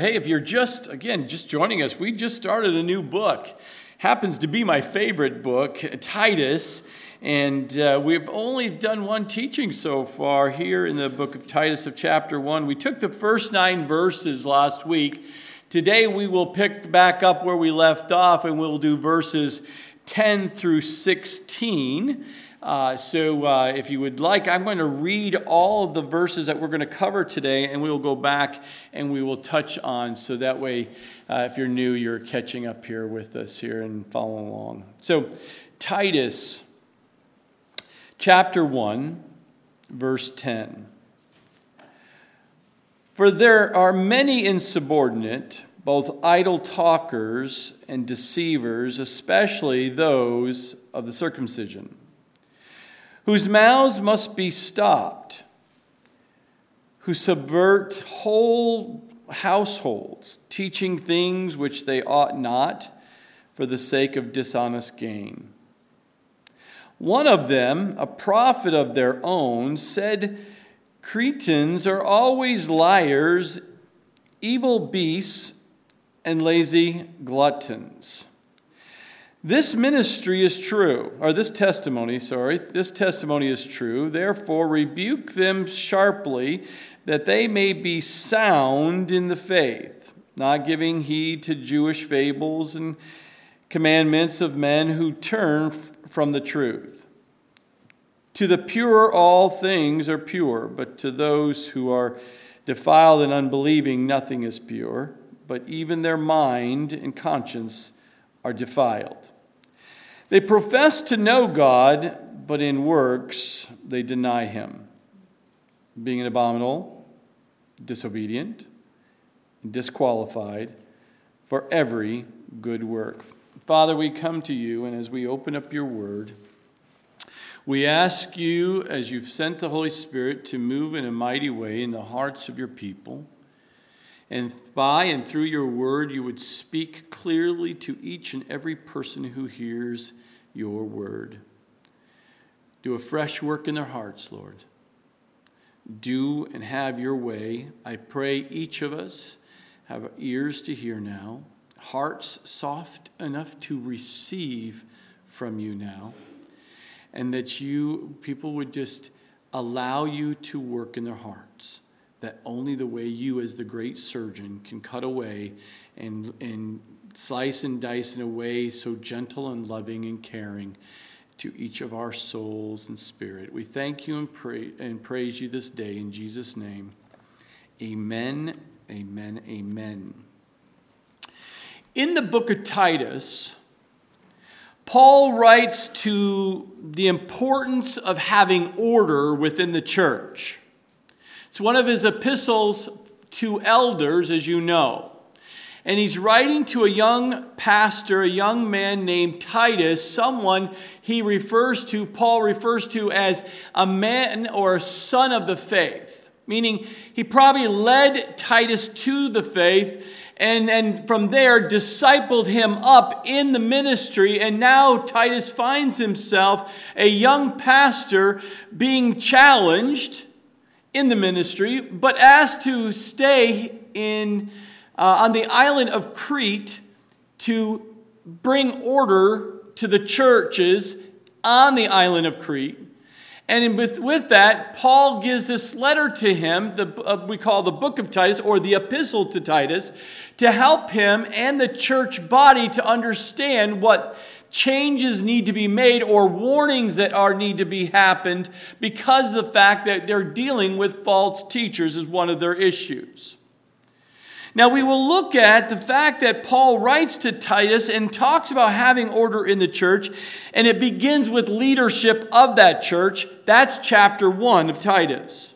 Hey, if you're just, again, just joining us, we just started a new book. Happens to be my favorite book, Titus. And uh, we've only done one teaching so far here in the book of Titus of chapter 1. We took the first nine verses last week. Today we will pick back up where we left off and we'll do verses 10 through 16. Uh, so, uh, if you would like, I'm going to read all of the verses that we're going to cover today, and we will go back and we will touch on. So that way, uh, if you're new, you're catching up here with us here and following along. So, Titus chapter 1, verse 10. For there are many insubordinate, both idle talkers and deceivers, especially those of the circumcision whose mouths must be stopped, who subvert whole households, teaching things which they ought not for the sake of dishonest gain. One of them, a prophet of their own, said, Cretans are always liars, evil beasts, and lazy gluttons. This ministry is true, or this testimony, sorry, this testimony is true. Therefore, rebuke them sharply, that they may be sound in the faith, not giving heed to Jewish fables and commandments of men who turn from the truth. To the pure, all things are pure, but to those who are defiled and unbelieving, nothing is pure, but even their mind and conscience are defiled. They profess to know God, but in works they deny Him, being an abominable, disobedient, disqualified for every good work. Father, we come to you, and as we open up your word, we ask you, as you've sent the Holy Spirit, to move in a mighty way in the hearts of your people. And by and through your word, you would speak clearly to each and every person who hears your word. Do a fresh work in their hearts, Lord. Do and have your way. I pray each of us have ears to hear now, hearts soft enough to receive from you now, and that you, people would just allow you to work in their hearts that only the way you, as the great surgeon, can cut away and, and slice and dice in a way so gentle and loving and caring to each of our souls and spirit. We thank you and, pray, and praise you this day in Jesus' name. Amen, amen, amen. In the book of Titus, Paul writes to the importance of having order within the church. It's one of his epistles to elders, as you know. And he's writing to a young pastor, a young man named Titus, someone he refers to, Paul refers to as a man or a son of the faith, meaning he probably led Titus to the faith and, and from there discipled him up in the ministry. And now Titus finds himself, a young pastor, being challenged in the ministry, but asked to stay in, uh, on the island of Crete to bring order to the churches on the island of Crete. And with, with that, Paul gives this letter to him, the, uh, we call the book of Titus or the epistle to Titus, to help him and the church body to understand what changes need to be made or warnings that are need to be happened because the fact that they're dealing with false teachers is one of their issues. Now, we will look at the fact that Paul writes to Titus and talks about having order in the church, and it begins with leadership of that church. That's chapter 1 of Titus.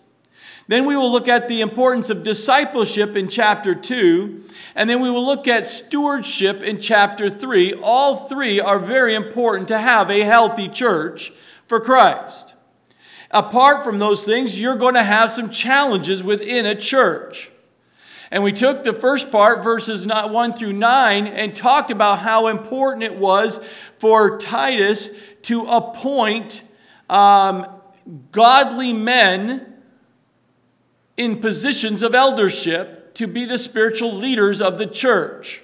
Then we will look at the importance of discipleship in chapter 2, and then we will look at stewardship in chapter 3. All three are very important to have a healthy church for Christ. Apart from those things, you're going to have some challenges within a church. And we took the first part, verses 1 through 9, and talked about how important it was for Titus to appoint um, godly men in positions of eldership to be the spiritual leaders of the church.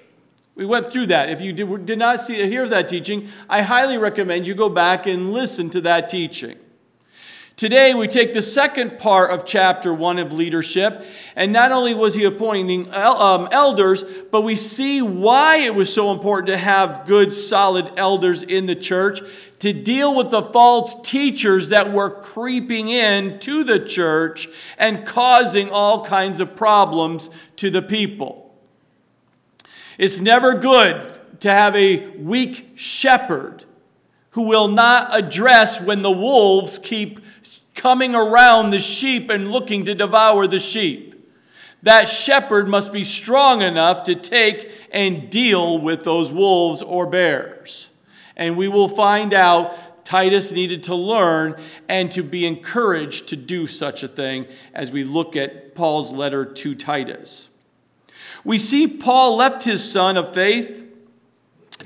We went through that. If you did, did not see hear that teaching, I highly recommend you go back and listen to that teaching. Today, we take the second part of chapter one of leadership, and not only was he appointing um, elders, but we see why it was so important to have good, solid elders in the church to deal with the false teachers that were creeping in to the church and causing all kinds of problems to the people. It's never good to have a weak shepherd who will not address when the wolves keep coming around the sheep and looking to devour the sheep. That shepherd must be strong enough to take and deal with those wolves or bears. And we will find out Titus needed to learn and to be encouraged to do such a thing as we look at Paul's letter to Titus. We see Paul left his son of faith,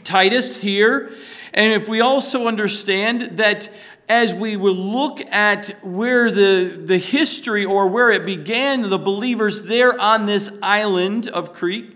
Titus, here. And if we also understand that as we will look at where the, the history or where it began, the believers there on this island of Crete,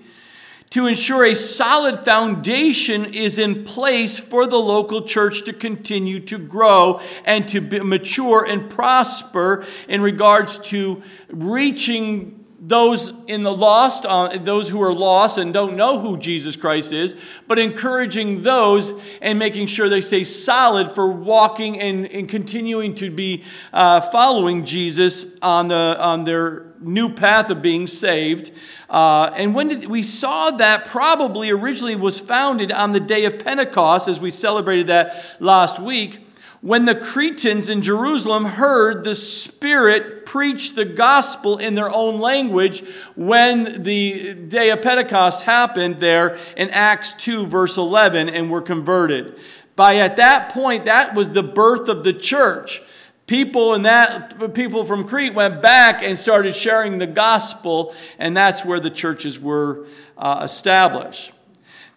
to ensure a solid foundation is in place for the local church to continue to grow and to mature and prosper in regards to reaching those in the lost, uh, those who are lost and don't know who Jesus Christ is, but encouraging those and making sure they stay solid for walking and, and continuing to be uh, following Jesus on, the, on their new path of being saved. Uh, and when did, we saw that probably originally was founded on the day of Pentecost, as we celebrated that last week when the Cretans in Jerusalem heard the Spirit preach the gospel in their own language when the day of Pentecost happened there in Acts 2, verse 11, and were converted. By at that point, that was the birth of the church. People and that people from Crete went back and started sharing the gospel, and that's where the churches were uh, established.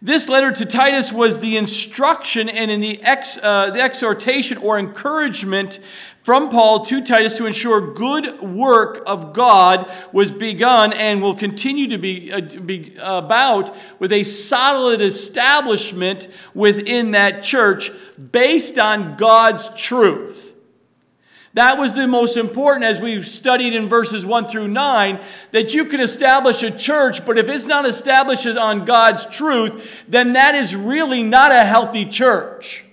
This letter to Titus was the instruction and in the, ex, uh, the exhortation or encouragement from Paul to Titus to ensure good work of God was begun and will continue to be, uh, be about with a solid establishment within that church based on God's truth. That was the most important as we've studied in verses 1 through 9 that you can establish a church, but if it's not established on God's truth, then that is really not a healthy church.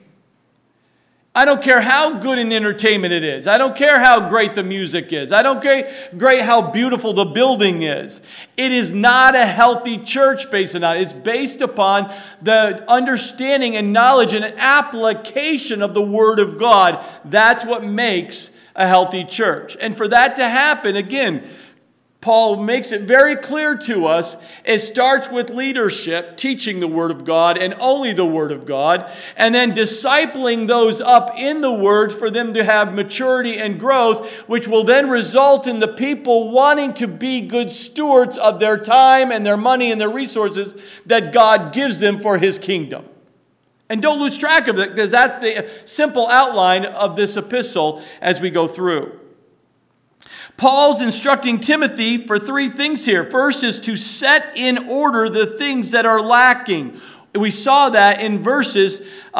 I don't care how good an entertainment it is. I don't care how great the music is. I don't care great how beautiful the building is. It is not a healthy church based on that. It's based upon the understanding and knowledge and application of the Word of God. That's what makes a healthy church. And for that to happen, again, Paul makes it very clear to us it starts with leadership, teaching the Word of God and only the Word of God, and then discipling those up in the Word for them to have maturity and growth, which will then result in the people wanting to be good stewards of their time and their money and their resources that God gives them for His kingdom. And don't lose track of it because that's the simple outline of this epistle as we go through. Paul's instructing Timothy for three things here. First is to set in order the things that are lacking. We saw that in verses. Uh,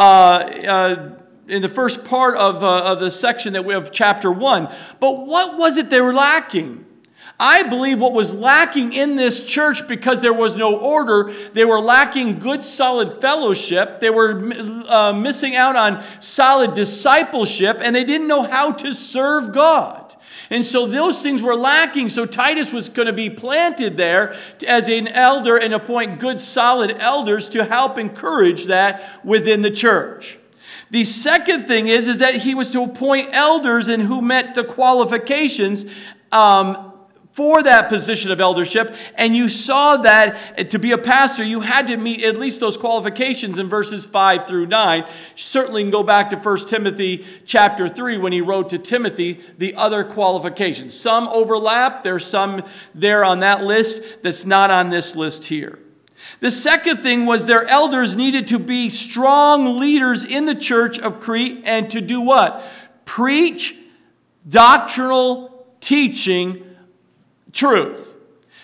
uh, in the first part of, uh, of the section that we have chapter 1 but what was it they were lacking I believe what was lacking in this church because there was no order, they were lacking good, solid fellowship. They were uh, missing out on solid discipleship, and they didn't know how to serve God. And so those things were lacking. So Titus was going to be planted there as an elder and appoint good, solid elders to help encourage that within the church. The second thing is, is that he was to appoint elders and who met the qualifications um, for that position of eldership. And you saw that to be a pastor, you had to meet at least those qualifications in verses 5 through 9. Certainly can go back to 1 Timothy chapter 3 when he wrote to Timothy the other qualifications. Some overlap, there's some there on that list that's not on this list here. The second thing was their elders needed to be strong leaders in the church of Crete and to do what? Preach doctrinal teaching truth.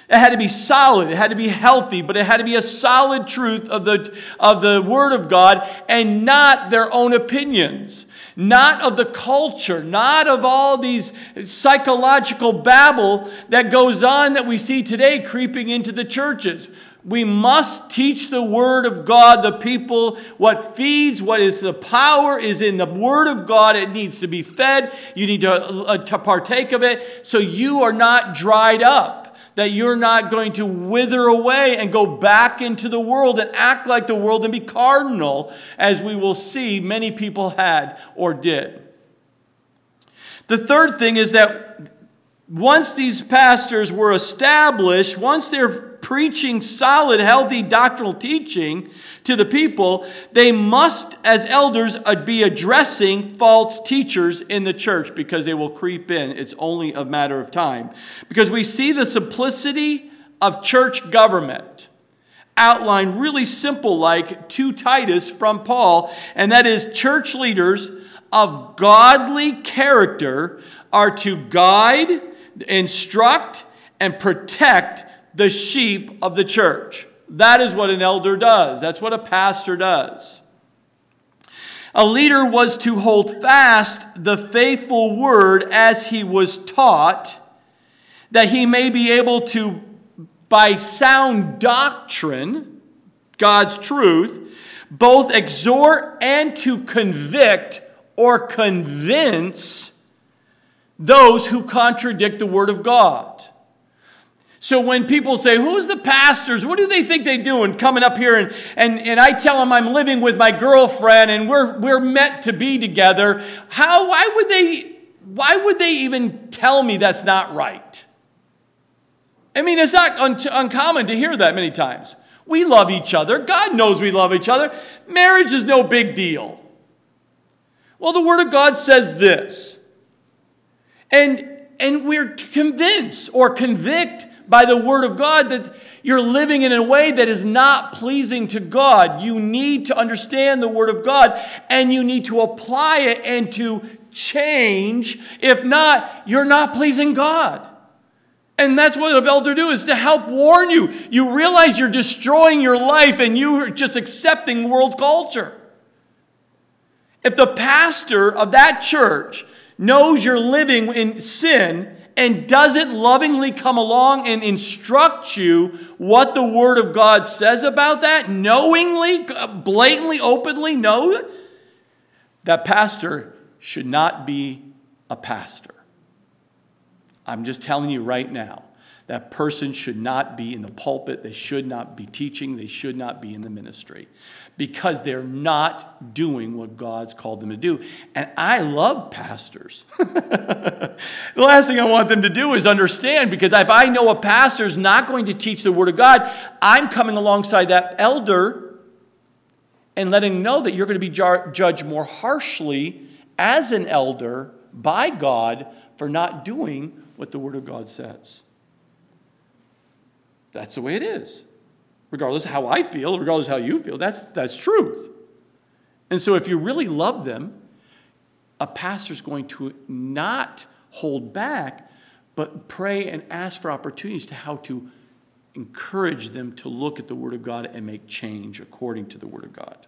It had to be solid, it had to be healthy, but it had to be a solid truth of the, of the Word of God and not their own opinions, not of the culture, not of all these psychological babble that goes on that we see today creeping into the churches. We must teach the Word of God, the people. What feeds, what is the power is in the Word of God. It needs to be fed. You need to, uh, to partake of it so you are not dried up, that you're not going to wither away and go back into the world and act like the world and be cardinal, as we will see many people had or did. The third thing is that once these pastors were established, once they're preaching solid, healthy doctrinal teaching to the people, they must, as elders, uh, be addressing false teachers in the church because they will creep in. It's only a matter of time. Because we see the simplicity of church government outlined really simple, like to Titus from Paul, and that is church leaders of godly character are to guide, instruct, and protect the sheep of the church. That is what an elder does, that's what a pastor does. A leader was to hold fast the faithful word as he was taught, that he may be able to, by sound doctrine, God's truth, both exhort and to convict or convince those who contradict the word of God. So when people say, Who's the pastors? What do they think they're doing coming up here? And, and, and I tell them I'm living with my girlfriend and we're, we're meant to be together. How, why would they, why would they even tell me that's not right? I mean, it's not un- uncommon to hear that many times. We love each other. God knows we love each other. Marriage is no big deal. Well, the Word of God says this. And, and we're to convince or convict by the Word of God that you're living in a way that is not pleasing to God. You need to understand the Word of God and you need to apply it and to change. If not, you're not pleasing God. And that's what a elder do is to help warn you. You realize you're destroying your life and you're just accepting world culture. If the pastor of that church knows you're living in sin and doesn't lovingly come along and instruct you what the Word of God says about that, knowingly, blatantly, openly, know that pastor should not be a pastor. I'm just telling you right now. That person should not be in the pulpit. They should not be teaching. They should not be in the ministry because they're not doing what God's called them to do. And I love pastors. the last thing I want them to do is understand because if I know a pastor is not going to teach the Word of God, I'm coming alongside that elder and letting know that you're going to be judged more harshly as an elder by God for not doing what the Word of God says. That's the way it is regardless of how I feel, regardless of how you feel. That's, that's truth. And so if you really love them, a pastor's going to not hold back, but pray and ask for opportunities to how to encourage them to look at the Word of God and make change according to the Word of God.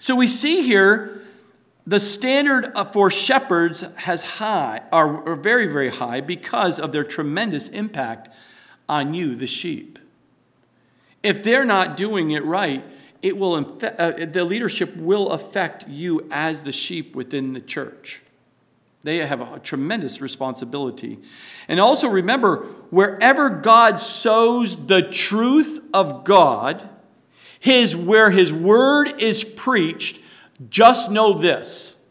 So we see here the standard for shepherds has high, are very, very high because of their tremendous impact on you, the sheep. If they're not doing it right, it will uh, the leadership will affect you as the sheep within the church. They have a tremendous responsibility. And also remember, wherever God sows the truth of God, his where his word is preached, just know this.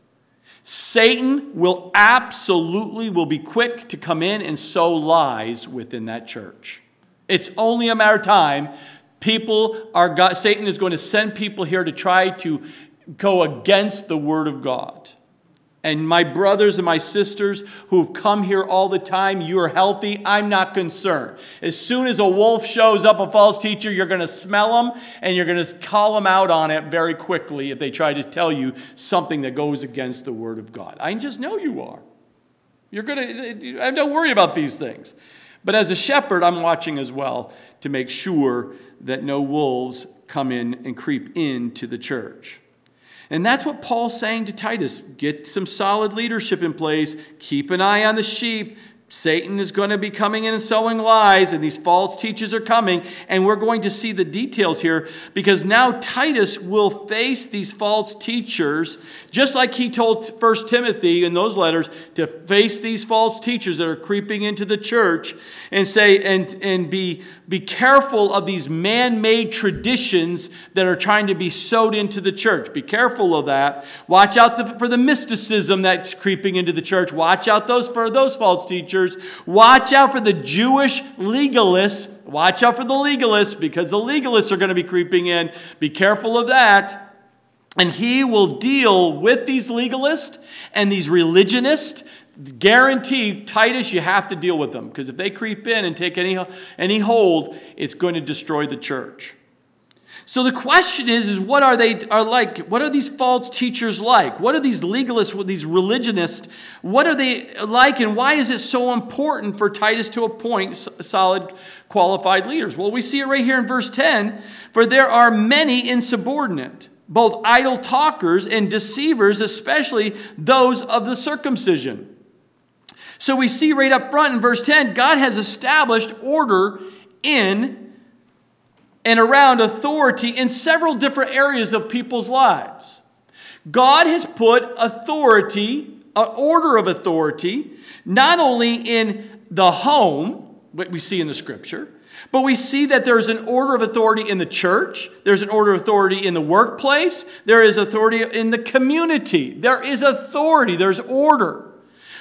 Satan will absolutely will be quick to come in and sow lies within that church. It's only a matter of time People are God, Satan is going to send people here to try to go against the word of God. And my brothers and my sisters who've come here all the time, you're healthy. I'm not concerned. As soon as a wolf shows up, a false teacher, you're going to smell them and you're going to call them out on it very quickly if they try to tell you something that goes against the word of God. I just know you are. You're going to, I don't worry about these things. But as a shepherd, I'm watching as well to make sure that no wolves come in and creep into the church. And that's what Paul's saying to Titus. Get some solid leadership in place, keep an eye on the sheep, Satan is going to be coming in and sowing lies, and these false teachers are coming. And we're going to see the details here because now Titus will face these false teachers, just like he told First Timothy in those letters to face these false teachers that are creeping into the church and say, and, and be, be careful of these man made traditions that are trying to be sowed into the church. Be careful of that. Watch out for the mysticism that's creeping into the church. Watch out those, for those false teachers Watch out for the Jewish legalists. Watch out for the legalists because the legalists are going to be creeping in. Be careful of that. And he will deal with these legalists and these religionists. Guarantee, Titus, you have to deal with them because if they creep in and take any, any hold, it's going to destroy the church. So the question is, is what are they are like? What are these false teachers like? What are these legalists, these religionists? What are they like, and why is it so important for Titus to appoint solid, qualified leaders? Well, we see it right here in verse 10. For there are many insubordinate, both idle talkers and deceivers, especially those of the circumcision. So we see right up front in verse 10, God has established order in and around authority in several different areas of people's lives. God has put authority, an order of authority, not only in the home, what we see in the scripture, but we see that there's an order of authority in the church, there's an order of authority in the workplace, there is authority in the community. There is authority, there's order.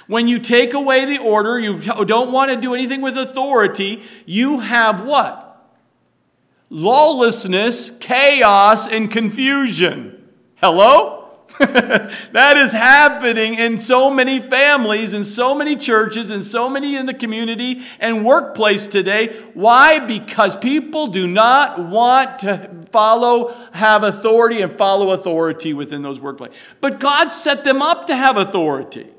When you take away the order, you don't want to do anything with authority, you have what? Lawlessness, chaos, and confusion. Hello? that is happening in so many families, in so many churches, and so many in the community and workplace today. Why? Because people do not want to follow, have authority, and follow authority within those workplace. But God set them up to have authority.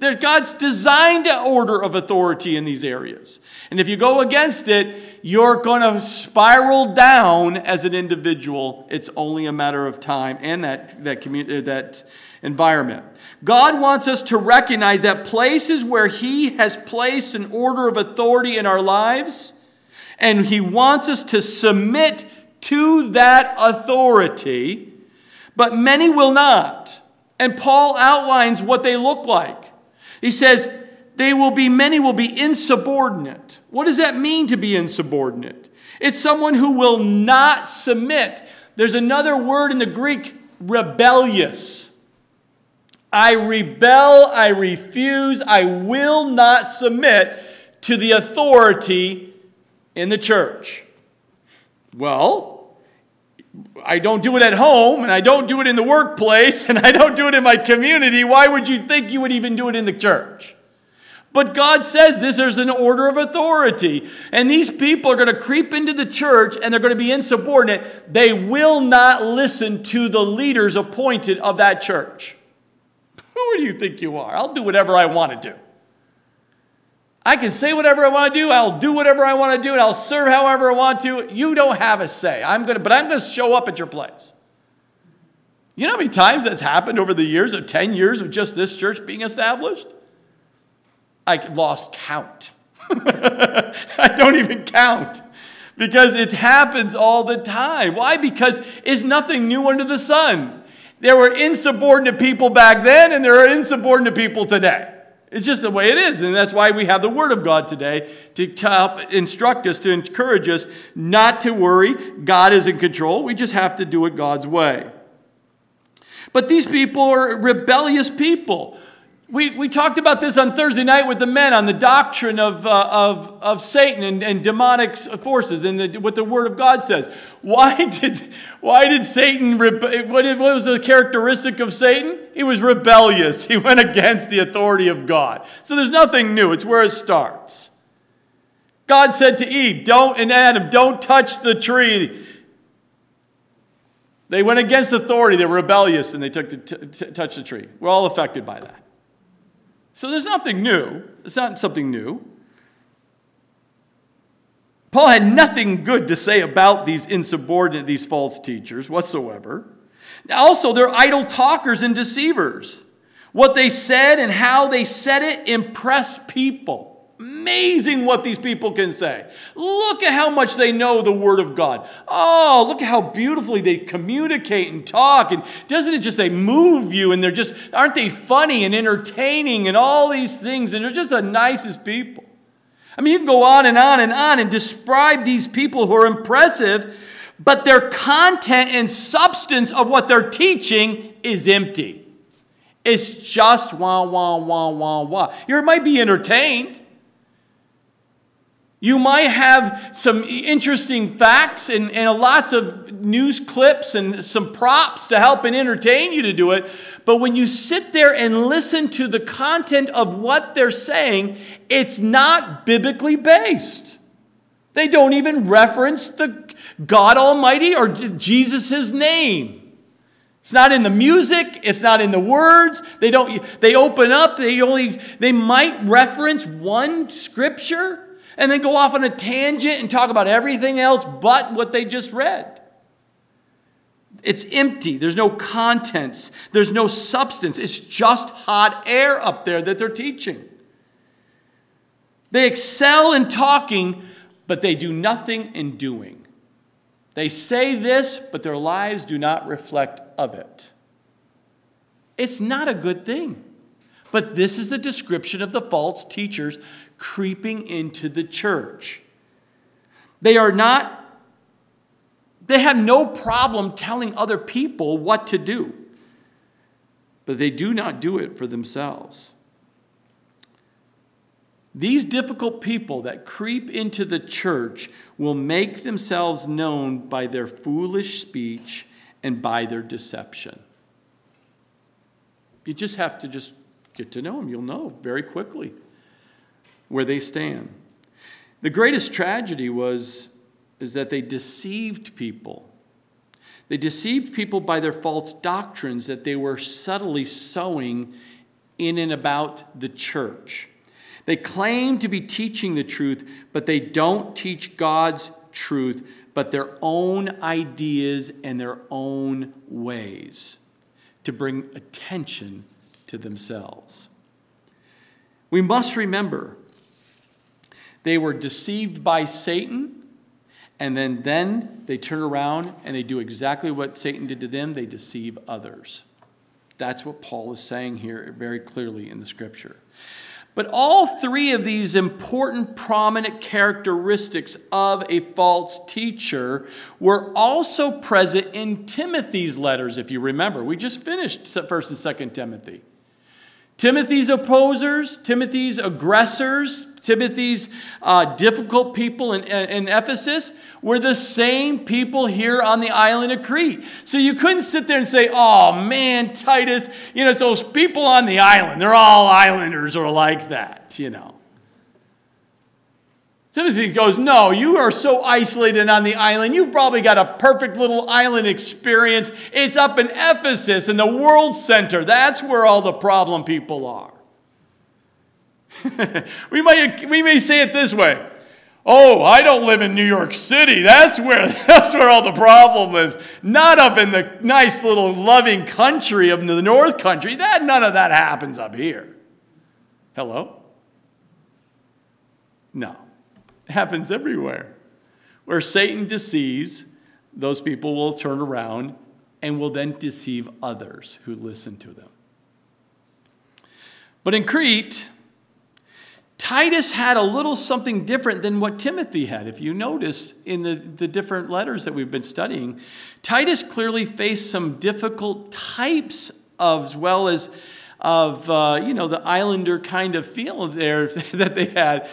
God's designed an order of authority in these areas. And if you go against it, you're going to spiral down as an individual. It's only a matter of time and that, that, community, uh, that environment. God wants us to recognize that places where He has placed an order of authority in our lives, and He wants us to submit to that authority, but many will not. And Paul outlines what they look like. He says, they will be, many will be insubordinate. What does that mean to be insubordinate? It's someone who will not submit. There's another word in the Greek, rebellious. I rebel, I refuse, I will not submit to the authority in the church. Well, I don't do it at home, and I don't do it in the workplace, and I don't do it in my community. Why would you think you would even do it in the church? But God says this is an order of authority. And these people are going to creep into the church and they're going to be insubordinate. They will not listen to the leaders appointed of that church. Who do you think you are? I'll do whatever I want to do. I can say whatever I want to do. I'll do whatever I want to do, and I'll serve however I want to. You don't have a say. I'm gonna, but I'm to show up at your place. You know how many times that's happened over the years of 10 years of just this church being established? I lost count. I don't even count because it happens all the time. Why? Because it's nothing new under the sun. There were insubordinate people back then, and there are insubordinate people today. It's just the way it is. And that's why we have the Word of God today to help instruct us, to encourage us not to worry. God is in control. We just have to do it God's way. But these people are rebellious people. We, we talked about this on Thursday night with the men on the doctrine of, uh, of, of Satan and, and demonic forces and the, what the Word of God says. Why did, why did Satan, what, what was the characteristic of Satan? He was rebellious. He went against the authority of God. So there's nothing new, it's where it starts. God said to Eve, don't, and Adam, don't touch the tree. They went against authority. They were rebellious and they took to t- t- touch the tree. We're all affected by that. So there's nothing new. It's not something new. Paul had nothing good to say about these insubordinate, these false teachers whatsoever. Also, they're idle talkers and deceivers. What they said and how they said it impressed people. Amazing what these people can say. Look at how much they know the Word of God. Oh, look at how beautifully they communicate and talk. And doesn't it just, they move you and they're just, aren't they funny and entertaining and all these things? And they're just the nicest people. I mean, you can go on and on and on and describe these people who are impressive, but their content and substance of what they're teaching is empty. It's just wah, wah, wah, wah, wah. You might be entertained. You might have some interesting facts and, and lots of news clips and some props to help and entertain you to do it. But when you sit there and listen to the content of what they're saying, it's not biblically based. They don't even reference the God Almighty or Jesus' name. It's not in the music, it's not in the words. They don't they open up, they only they might reference one scripture and then go off on a tangent and talk about everything else but what they just read. It's empty. There's no contents. There's no substance. It's just hot air up there that they're teaching. They excel in talking, but they do nothing in doing. They say this, but their lives do not reflect of it. It's not a good thing. But this is the description of the false teachers creeping into the church. They are not, they have no problem telling other people what to do, but they do not do it for themselves. These difficult people that creep into the church will make themselves known by their foolish speech and by their deception. You just have to just get to know them. You'll know very quickly where they stand. The greatest tragedy was is that they deceived people. They deceived people by their false doctrines that they were subtly sowing in and about the church. They claim to be teaching the truth, but they don't teach God's truth, but their own ideas and their own ways to bring attention to themselves. We must remember they were deceived by Satan, and then, then they turn around and they do exactly what Satan did to them they deceive others. That's what Paul is saying here very clearly in the scripture. But all three of these important, prominent characteristics of a false teacher were also present in Timothy's letters, if you remember. We just finished 1st and 2nd Timothy. Timothy's opposers, Timothy's aggressors, Timothy's uh, difficult people in, in Ephesus were the same people here on the island of Crete. So you couldn't sit there and say, oh man, Titus, you know, it's those people on the island. They're all islanders or like that, you know. Timothy goes, No, you are so isolated on the island. You've probably got a perfect little island experience. It's up in Ephesus in the world center. That's where all the problem people are. we, might, we may say it this way Oh, I don't live in New York City. That's where, that's where all the problem is. Not up in the nice little loving country of the North Country. That, none of that happens up here. Hello? No happens everywhere. Where Satan deceives, those people will turn around and will then deceive others who listen to them. But in Crete, Titus had a little something different than what Timothy had. If you notice in the, the different letters that we've been studying, Titus clearly faced some difficult types of, as well as of, uh, you know, the islander kind of feel there that they had.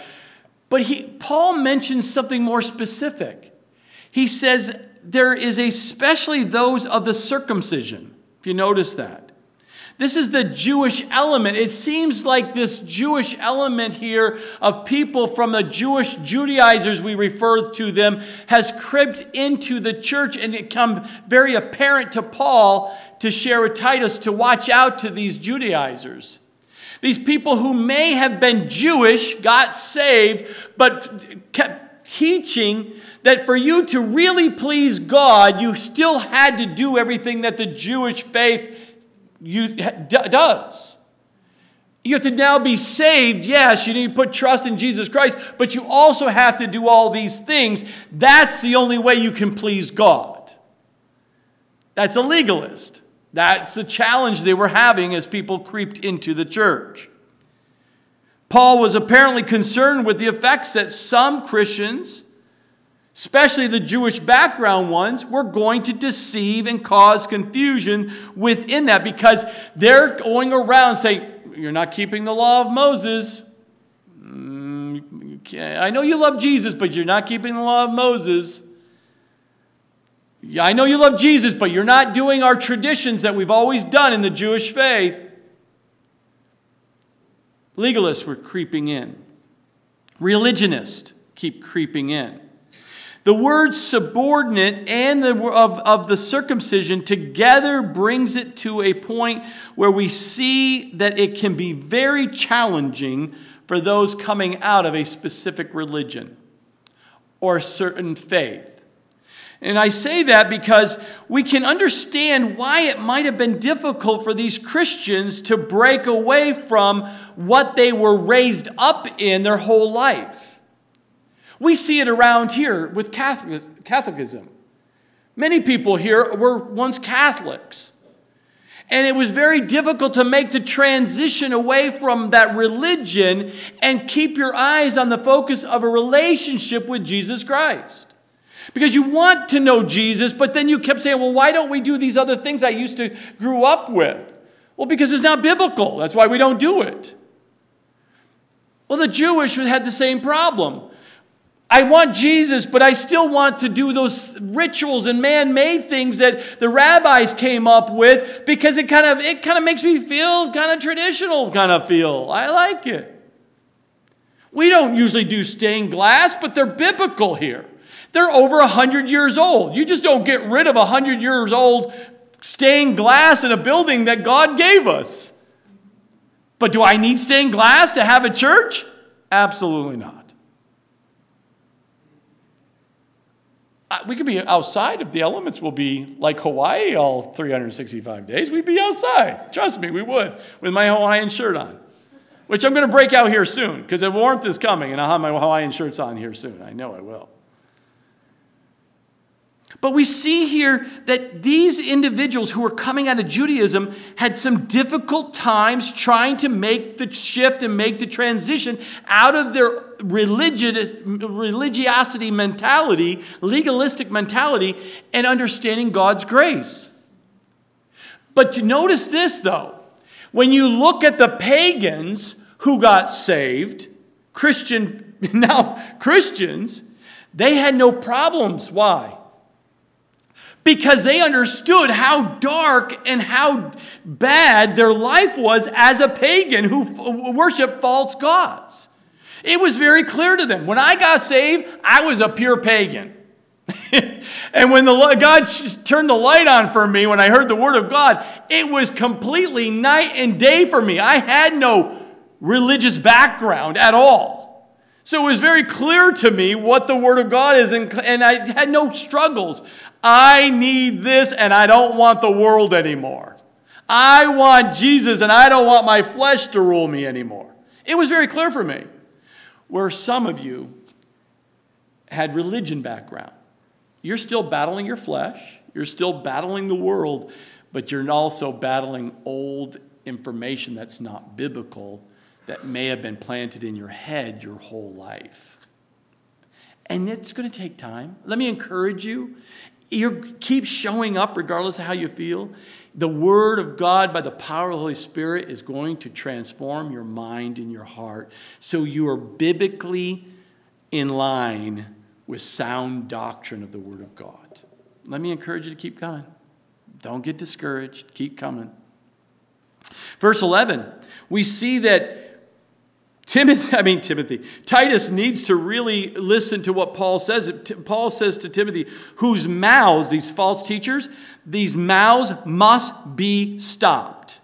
But he, Paul mentions something more specific. He says there is especially those of the circumcision, if you notice that. This is the Jewish element. It seems like this Jewish element here of people from the Jewish Judaizers, we refer to them, has crept into the church and it come very apparent to Paul to share with Titus to watch out to these Judaizers. These people who may have been Jewish got saved, but kept teaching that for you to really please God, you still had to do everything that the Jewish faith you, does. You have to now be saved. Yes, you need to put trust in Jesus Christ, but you also have to do all these things. That's the only way you can please God. That's a legalist. That's the challenge they were having as people creeped into the church. Paul was apparently concerned with the effects that some Christians especially the Jewish background ones, were going to deceive and cause confusion within that because they're going around saying, You're not keeping the law of Moses. Mm, I know you love Jesus, but you're not keeping the law of Moses. Yeah, I know you love Jesus, but you're not doing our traditions that we've always done in the Jewish faith. Legalists were creeping in. Religionists keep creeping in. The word subordinate and the of, of the circumcision together brings it to a point where we see that it can be very challenging for those coming out of a specific religion or certain faith. And I say that because we can understand why it might have been difficult for these Christians to break away from what they were raised up in their whole life. We see it around here with Catholic, Catholicism. Many people here were once Catholics. And it was very difficult to make the transition away from that religion and keep your eyes on the focus of a relationship with Jesus Christ. Because you want to know Jesus, but then you kept saying, well, why don't we do these other things I used to grew up with? Well, because it's not biblical. That's why we don't do it. Well, the Jewish had the same problem. I want Jesus, but I still want to do those rituals and man-made things that the rabbis came up with because it kind of it kind of makes me feel kind of traditional kind of feel. I like it. We don't usually do stained glass, but they're biblical here. They're over 100 years old. You just don't get rid of 100 years old stained glass in a building that God gave us. But do I need stained glass to have a church? Absolutely not. Uh, we could be outside if the elements will be like Hawaii all 365 days. We'd be outside. Trust me, we would, with my Hawaiian shirt on, which I'm going to break out here soon because the warmth is coming and I'll have my Hawaiian shirts on here soon. I know I will. But we see here that these individuals who were coming out of Judaism had some difficult times trying to make the shift and make the transition out of their religious, religiosity mentality, legalistic mentality, and understanding God's grace. But to notice this though, when you look at the pagans who got saved, Christian, now Christians, they had no problems. Why? Because they understood how dark and how bad their life was as a pagan who worshiped false gods. It was very clear to them. When I got saved, I was a pure pagan. and when the God turned the light on for me, when I heard the word of God, it was completely night and day for me. I had no religious background at all. So it was very clear to me what the word of God is, and, I had no struggles. I need this and I don't want the world anymore. I want Jesus and I don't want my flesh to rule me anymore. It was very clear for me. Where some of you had religion background. You're still battling your flesh, you're still battling the world, but you're also battling old information that's not biblical that may have been planted in your head your whole life. And it's going to take time. Let me encourage you you keep showing up regardless of how you feel. The Word of God, by the power of the Holy Spirit, is going to transform your mind and your heart so you are biblically in line with sound doctrine of the Word of God. Let me encourage you to keep coming. Don't get discouraged. Keep coming. Verse 11, we see that Timothy, I mean Timothy, Titus needs to really listen to what Paul says. Paul says to Timothy, whose mouths, these false teachers, these mouths must be stopped.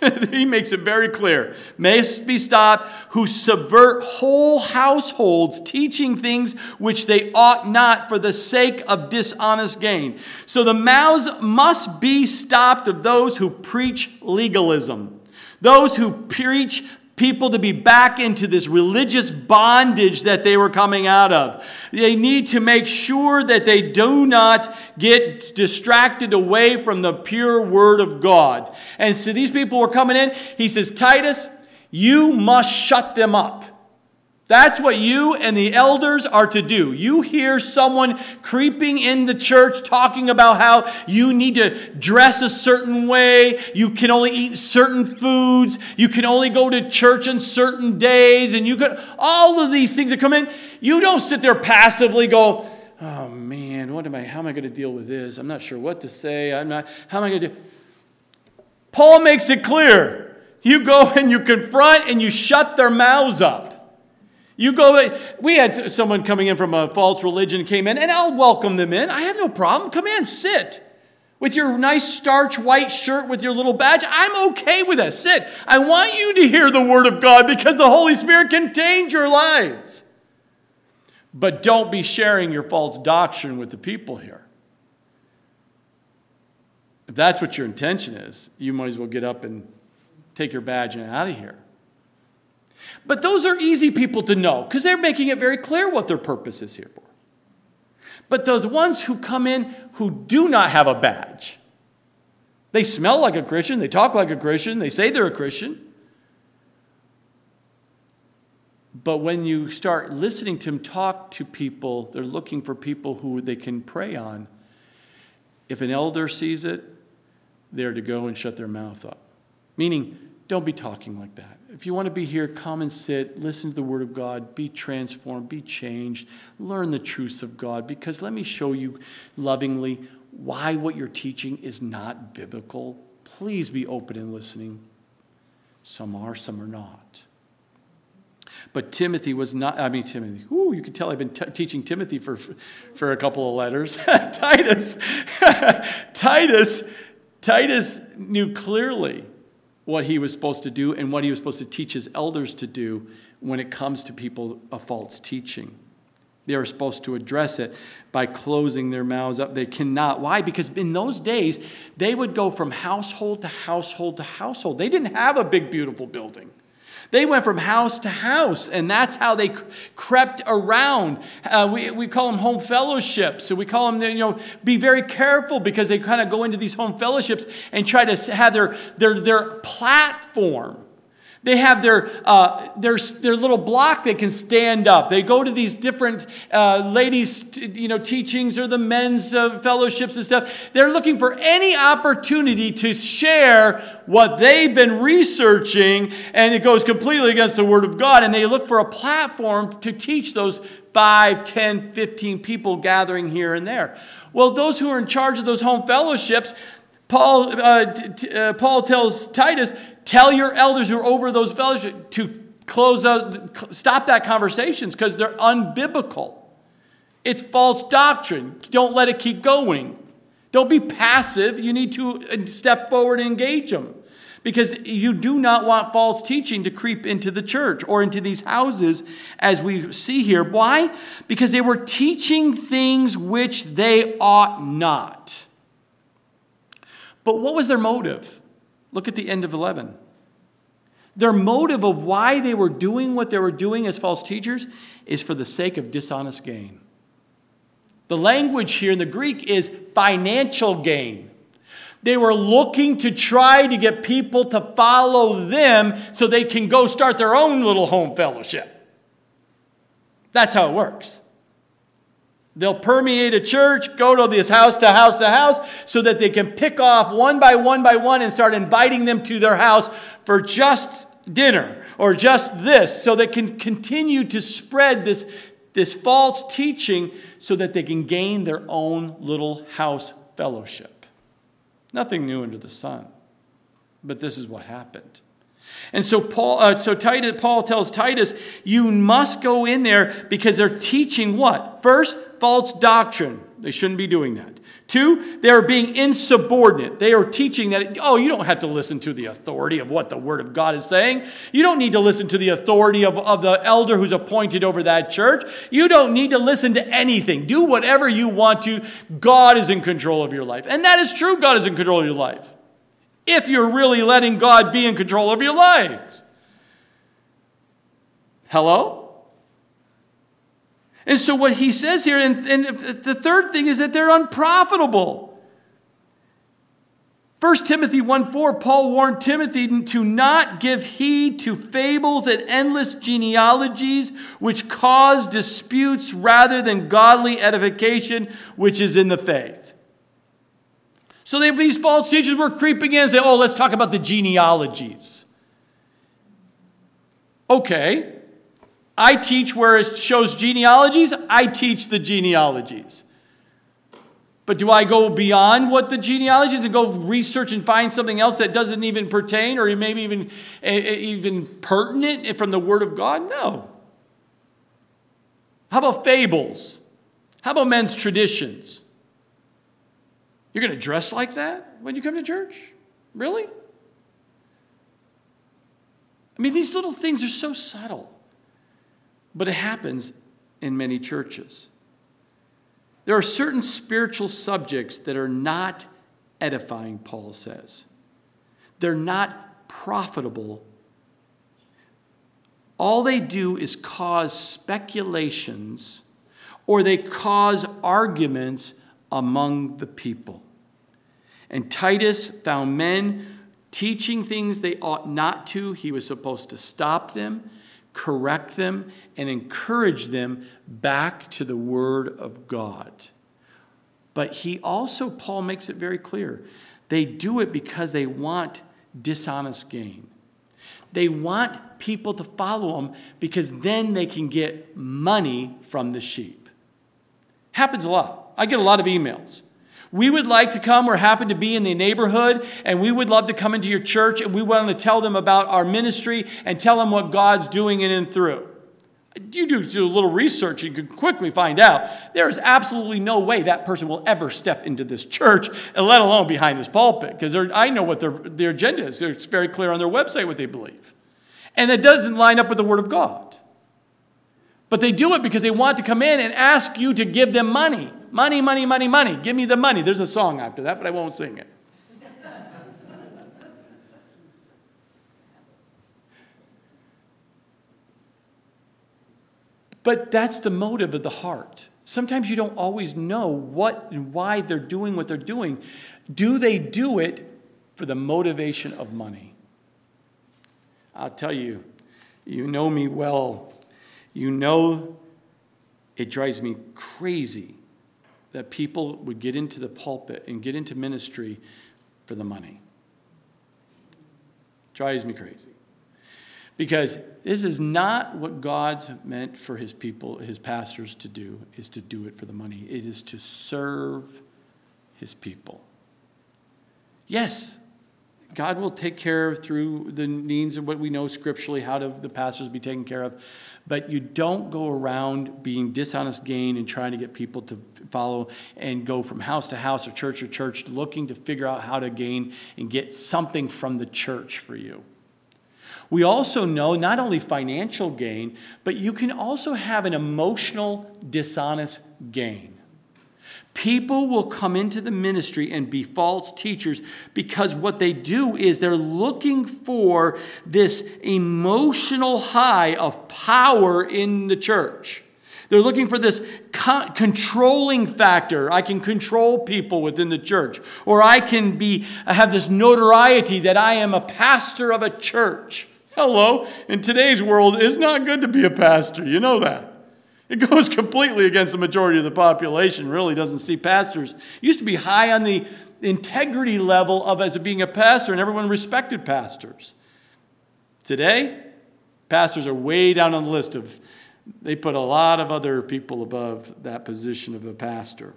he makes it very clear. Must be stopped who subvert whole households, teaching things which they ought not for the sake of dishonest gain. So the mouths must be stopped of those who preach legalism, those who preach people to be back into this religious bondage that they were coming out of. They need to make sure that they do not get distracted away from the pure word of God. And so these people were coming in. He says, Titus, you must shut them up. That's what you and the elders are to do. You hear someone creeping in the church talking about how you need to dress a certain way, you can only eat certain foods, you can only go to church on certain days, and you can all of these things that come in. You don't sit there passively go, "Oh man, what am I how am I going to deal with this? I'm not sure what to say. I'm not how am I going to do?" Paul makes it clear. You go and you confront and you shut their mouths up. You go, we had someone coming in from a false religion came in, and I'll welcome them in. I have no problem. Come in, sit. With your nice starch white shirt with your little badge, I'm okay with that. Sit. I want you to hear the word of God because the Holy Spirit can change your life. But don't be sharing your false doctrine with the people here. If that's what your intention is, you might as well get up and take your badge and out of here. But those are easy people to know because they're making it very clear what their purpose is here for. But those ones who come in who do not have a badge, they smell like a Christian, they talk like a Christian, they say they're a Christian. But when you start listening to them talk to people, they're looking for people who they can prey on. If an elder sees it, they're to go and shut their mouth up. Meaning, don't be talking like that. If you want to be here, come and sit, listen to the Word of God, be transformed, be changed, learn the truths of God. Because let me show you lovingly why what you're teaching is not biblical. Please be open and listening. Some are, some are not. But Timothy was not, I mean, Timothy, ooh, you can tell I've been t- teaching Timothy for, for a couple of letters. Titus, Titus, Titus knew clearly what he was supposed to do and what he was supposed to teach his elders to do when it comes to people of false teaching. They are supposed to address it by closing their mouths up. They cannot. Why? Because in those days, they would go from household to household to household. They didn't have a big, beautiful building. They went from house to house, and that's how they crept around. Uh, we, we call them home fellowships. So we call them, you know, be very careful because they kind of go into these home fellowships and try to have their, their, their platform they have their, uh, their, their little block they can stand up. They go to these different uh, ladies' you know, teachings or the men's uh, fellowships and stuff. They're looking for any opportunity to share what they've been researching, and it goes completely against the Word of God. And they look for a platform to teach those 5, 10, 15 people gathering here and there. Well, those who are in charge of those home fellowships, Paul, uh, t- uh, Paul tells Titus, tell your elders who are over those fellowships to close out, stop that conversations because they're unbiblical. It's false doctrine. Don't let it keep going. Don't be passive. You need to uh, step forward and engage them because you do not want false teaching to creep into the church or into these houses as we see here. Why? Because they were teaching things which they ought not. But what was their motive? Look at the end of 11. Their motive of why they were doing what they were doing as false teachers is for the sake of dishonest gain. The language here in the Greek is financial gain. They were looking to try to get people to follow them so they can go start their own little home fellowship. That's how it works. They'll permeate a church, go to this house to house to house, so that they can pick off one by one by one and start inviting them to their house for just dinner or just this, so they can continue to spread this, this false teaching so that they can gain their own little house fellowship. Nothing new under the sun, but this is what happened. And so Paul, uh, so Titus, Paul tells Titus, you must go in there because they're teaching what? First, false doctrine. They shouldn't be doing that. Two, they are being insubordinate. They are teaching that, oh, you don't have to listen to the authority of what the Word of God is saying. You don't need to listen to the authority of, of the elder who's appointed over that church. You don't need to listen to anything. Do whatever you want to. God is in control of your life. And that is true, God is in control of your life. If you're really letting God be in control of your life. Hello? And so, what he says here, and, and the third thing is that they're unprofitable. 1 Timothy 1 4, Paul warned Timothy to not give heed to fables and endless genealogies which cause disputes rather than godly edification, which is in the faith. So they, these false teachers were creeping in and say, oh, let's talk about the genealogies. Okay, I teach where it shows genealogies, I teach the genealogies. But do I go beyond what the genealogies and go research and find something else that doesn't even pertain or maybe even, even pertinent from the Word of God? No. How about fables? How about men's traditions? You're going to dress like that when you come to church? Really? I mean, these little things are so subtle. But it happens in many churches. There are certain spiritual subjects that are not edifying, Paul says. They're not profitable. All they do is cause speculations or they cause arguments among the people. And Titus found men teaching things they ought not to. He was supposed to stop them correct them, and encourage them back to the Word of God. But he also, Paul makes it very clear, they do it because they want dishonest gain. They want people to follow them because then they can get money from the sheep. Happens a lot. I get a lot of emails. We would like to come or happen to be in the neighborhood, and we would love to come into your church, and we want to tell them about our ministry and tell them what God's doing in and through. You do, do a little research, you can quickly find out there is absolutely no way that person will ever step into this church, and let alone behind this pulpit, because I know what their, their agenda is. It's very clear on their website what they believe. And it doesn't line up with the Word of God. But they do it because they want to come in and ask you to give them money. Money, money, money, money. Give me the money. There's a song after that, but I won't sing it. But that's the motive of the heart. Sometimes you don't always know what and why they're doing what they're doing. Do they do it for the motivation of money? I'll tell you, you know me well. You know it drives me crazy that people would get into the pulpit and get into ministry for the money. Drives me crazy. Because this is not what God's meant for his people, his pastors to do, is to do it for the money. It is to serve his people. Yes, God will take care of through the means of what we know scripturally how to the pastors be taken care of. But you don't go around being dishonest gain and trying to get people to follow and go from house to house or church to church looking to figure out how to gain and get something from the church for you. We also know not only financial gain, but you can also have an emotional dishonest gain. People will come into the ministry and be false teachers because what they do is they're looking for this emotional high of power in the church. They're looking for this co- controlling factor. I can control people within the church, or I can be have this notoriety that I am a pastor of a church. Hello, in today's world, it's not good to be a pastor. You know that. It goes completely against the majority of the population, really doesn't see pastors. It used to be high on the integrity level of as being a pastor, and everyone respected pastors. Today, pastors are way down on the list of, they put a lot of other people above that position of a pastor.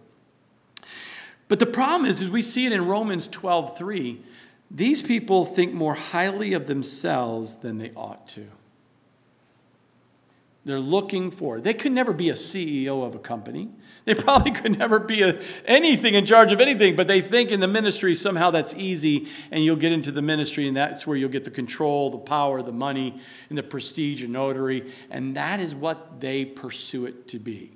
But the problem is, as we see it in Romans 12 3, these people think more highly of themselves than they ought to. They're looking for. They could never be a CEO of a company. They probably could never be a, anything in charge of anything, but they think in the ministry somehow that's easy, and you'll get into the ministry, and that's where you'll get the control, the power, the money, and the prestige and notary, and that is what they pursue it to be.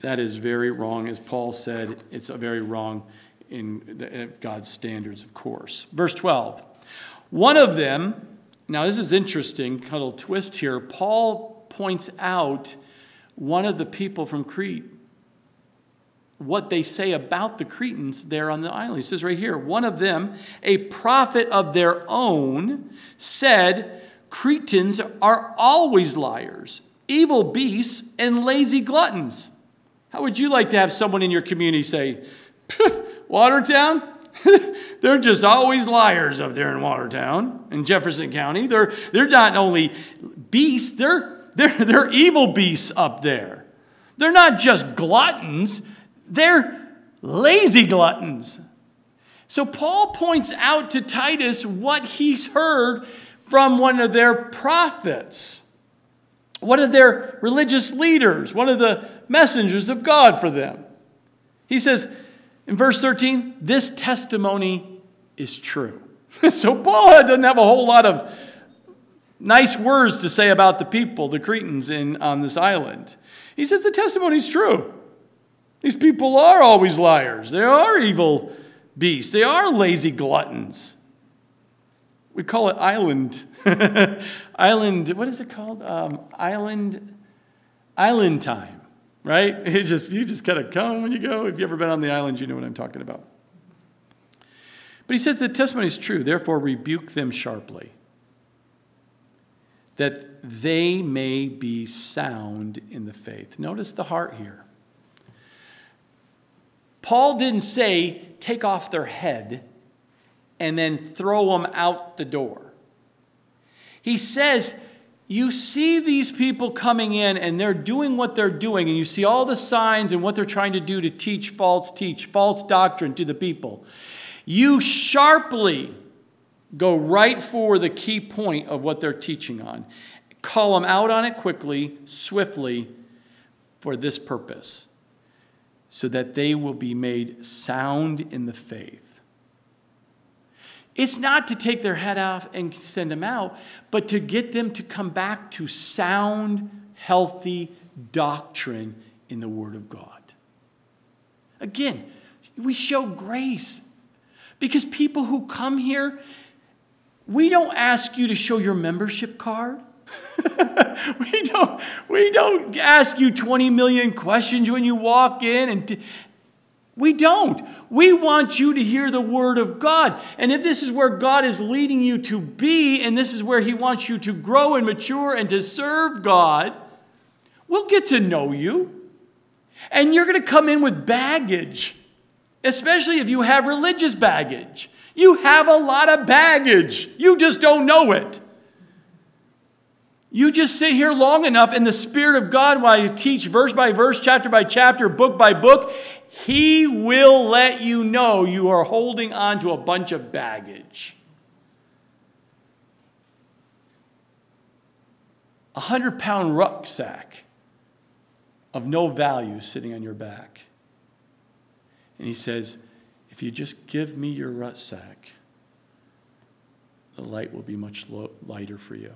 That is very wrong. As Paul said, it's a very wrong in uh, God's standards, of course. Verse 12. One of them, now this is interesting, little twist here. Paul points out one of the people from Crete, what they say about the Cretans there on the island. He says right here, one of them, a prophet of their own, said, Cretans are always liars, evil beasts, and lazy gluttons. How would you like to have someone in your community say, Watertown? they're just always liars up there in Watertown, in Jefferson County. They're, they're not only beasts, they're they're, they're evil beasts up there. They're not just gluttons, they're lazy gluttons. So Paul points out to Titus what he's heard from one of their prophets, one of their religious leaders, one of the messengers of God for them. He says in verse 13, This testimony is true. so Paul doesn't have a whole lot of nice words to say about the people, the Cretans in, on this island. He says the testimony is true. These people are always liars. They are evil beasts. They are lazy gluttons. We call it island. island, what is it called? Um, island, island time, right? It just, you just kind of come when you go. If you've ever been on the island, you know what I'm talking about. But he says the testimony is true, therefore rebuke them sharply that they may be sound in the faith. Notice the heart here. Paul didn't say, take off their head and then throw them out the door. He says, you see these people coming in and they're doing what they're doing, and you see all the signs and what they're trying to do to teach false teach, false doctrine to the people. You sharply Go right for the key point of what they're teaching on. Call them out on it quickly, swiftly, for this purpose, so that they will be made sound in the faith. It's not to take their head off and send them out, but to get them to come back to sound, healthy doctrine in the Word of God. Again, we show grace because people who come here, we don't ask you to show your membership card. we, don't, we don't ask you 20 million questions when you walk in. And we don't. We want you to hear the word of God. And if this is where God is leading you to be, and this is where He wants you to grow and mature and to serve God, we'll get to know you. And you're going to come in with baggage, especially if you have religious baggage. You have a lot of baggage. You just don't know it. You just sit here long enough in the Spirit of God while you teach verse by verse, chapter by chapter, book by book. He will let you know you are holding on to a bunch of baggage. A hundred pound rucksack of no value sitting on your back. And he says, if you just give me your rucksack, the light will be much lighter for you.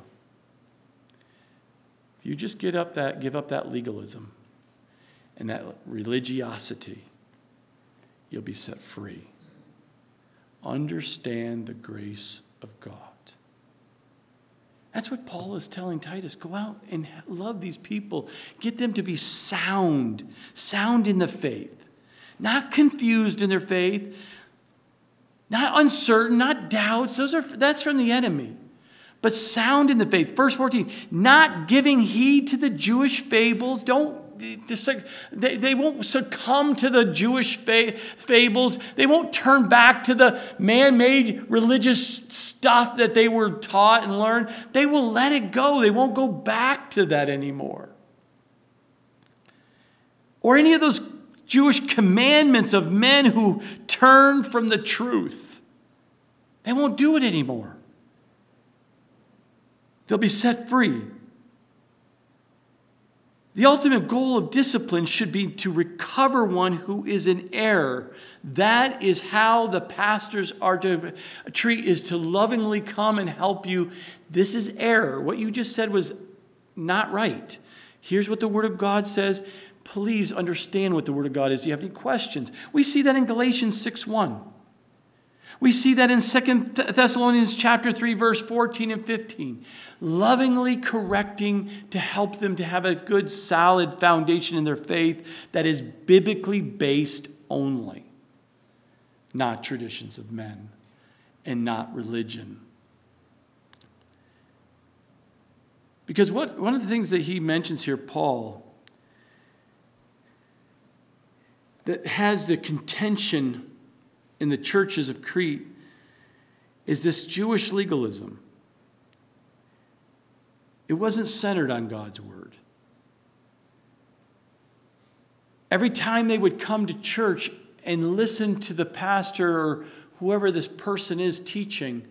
If you just get up that, give up that legalism and that religiosity, you'll be set free. Understand the grace of God. That's what Paul is telling Titus. Go out and love these people. Get them to be sound, sound in the faith not confused in their faith, not uncertain, not doubts. Those are that's from the enemy. But sound in the faith. Verse 14, not giving heed to the Jewish fables. Don't they, won't succumb to the Jewish fables. They won't turn back to the man made religious stuff that they were taught and learned. They will let it go. They won't go back to that anymore. Or any of those Jewish commandments of men who turn from the truth. They won't do it anymore. They'll be set free. The ultimate goal of discipline should be to recover one who is in error. That is how the pastors are to treat is to lovingly come and help you. This is error. What you just said was not right. Here's what the word of God says. Please understand what the word of God is. Do you have any questions? We see that in Galatians 6 1. We see that in Second Thessalonians chapter 3 verse 14 and 15. Lovingly correcting to help them to have a good solid foundation in their faith that is biblically based only, not traditions of men and not religion. Because what, one of the things that he mentions here, Paul, that has the contention in the churches of Crete is this Jewish legalism. It wasn't centered on God's word. Every time they would come to church and listen to the pastor or whoever this person is teaching,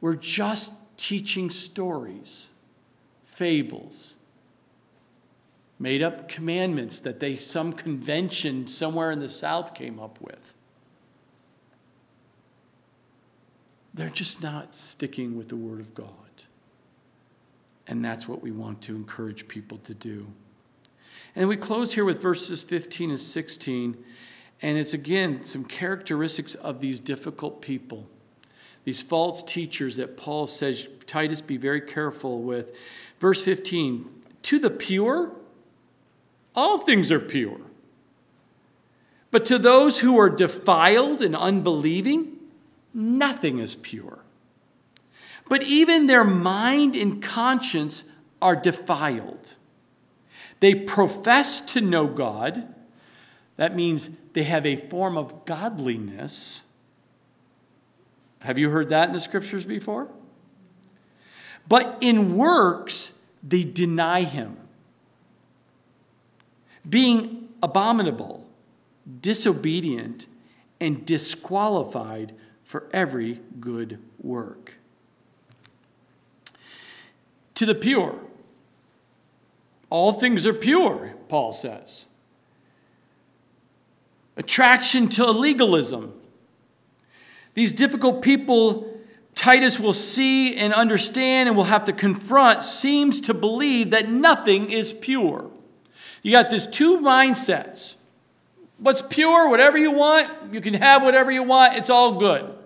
we're just teaching stories, fables, made up commandments that they some convention somewhere in the south came up with. They're just not sticking with the Word of God. And that's what we want to encourage people to do. And we close here with verses 15 and 16. And it's again some characteristics of these difficult people, these false teachers that Paul says, Titus, be very careful with. Verse 15 To the pure, all things are pure. But to those who are defiled and unbelieving, nothing is pure. But even their mind and conscience are defiled. They profess to know God. That means they have a form of godliness. Have you heard that in the scriptures before? But in works, they deny him, being abominable, disobedient, and disqualified for every good work. To the pure, all things are pure, Paul says. Attraction to legalism. These difficult people Titus will see and understand and will have to confront seems to believe that nothing is pure. You got these two mindsets. What's pure, whatever you want, you can have whatever you want, it's all good.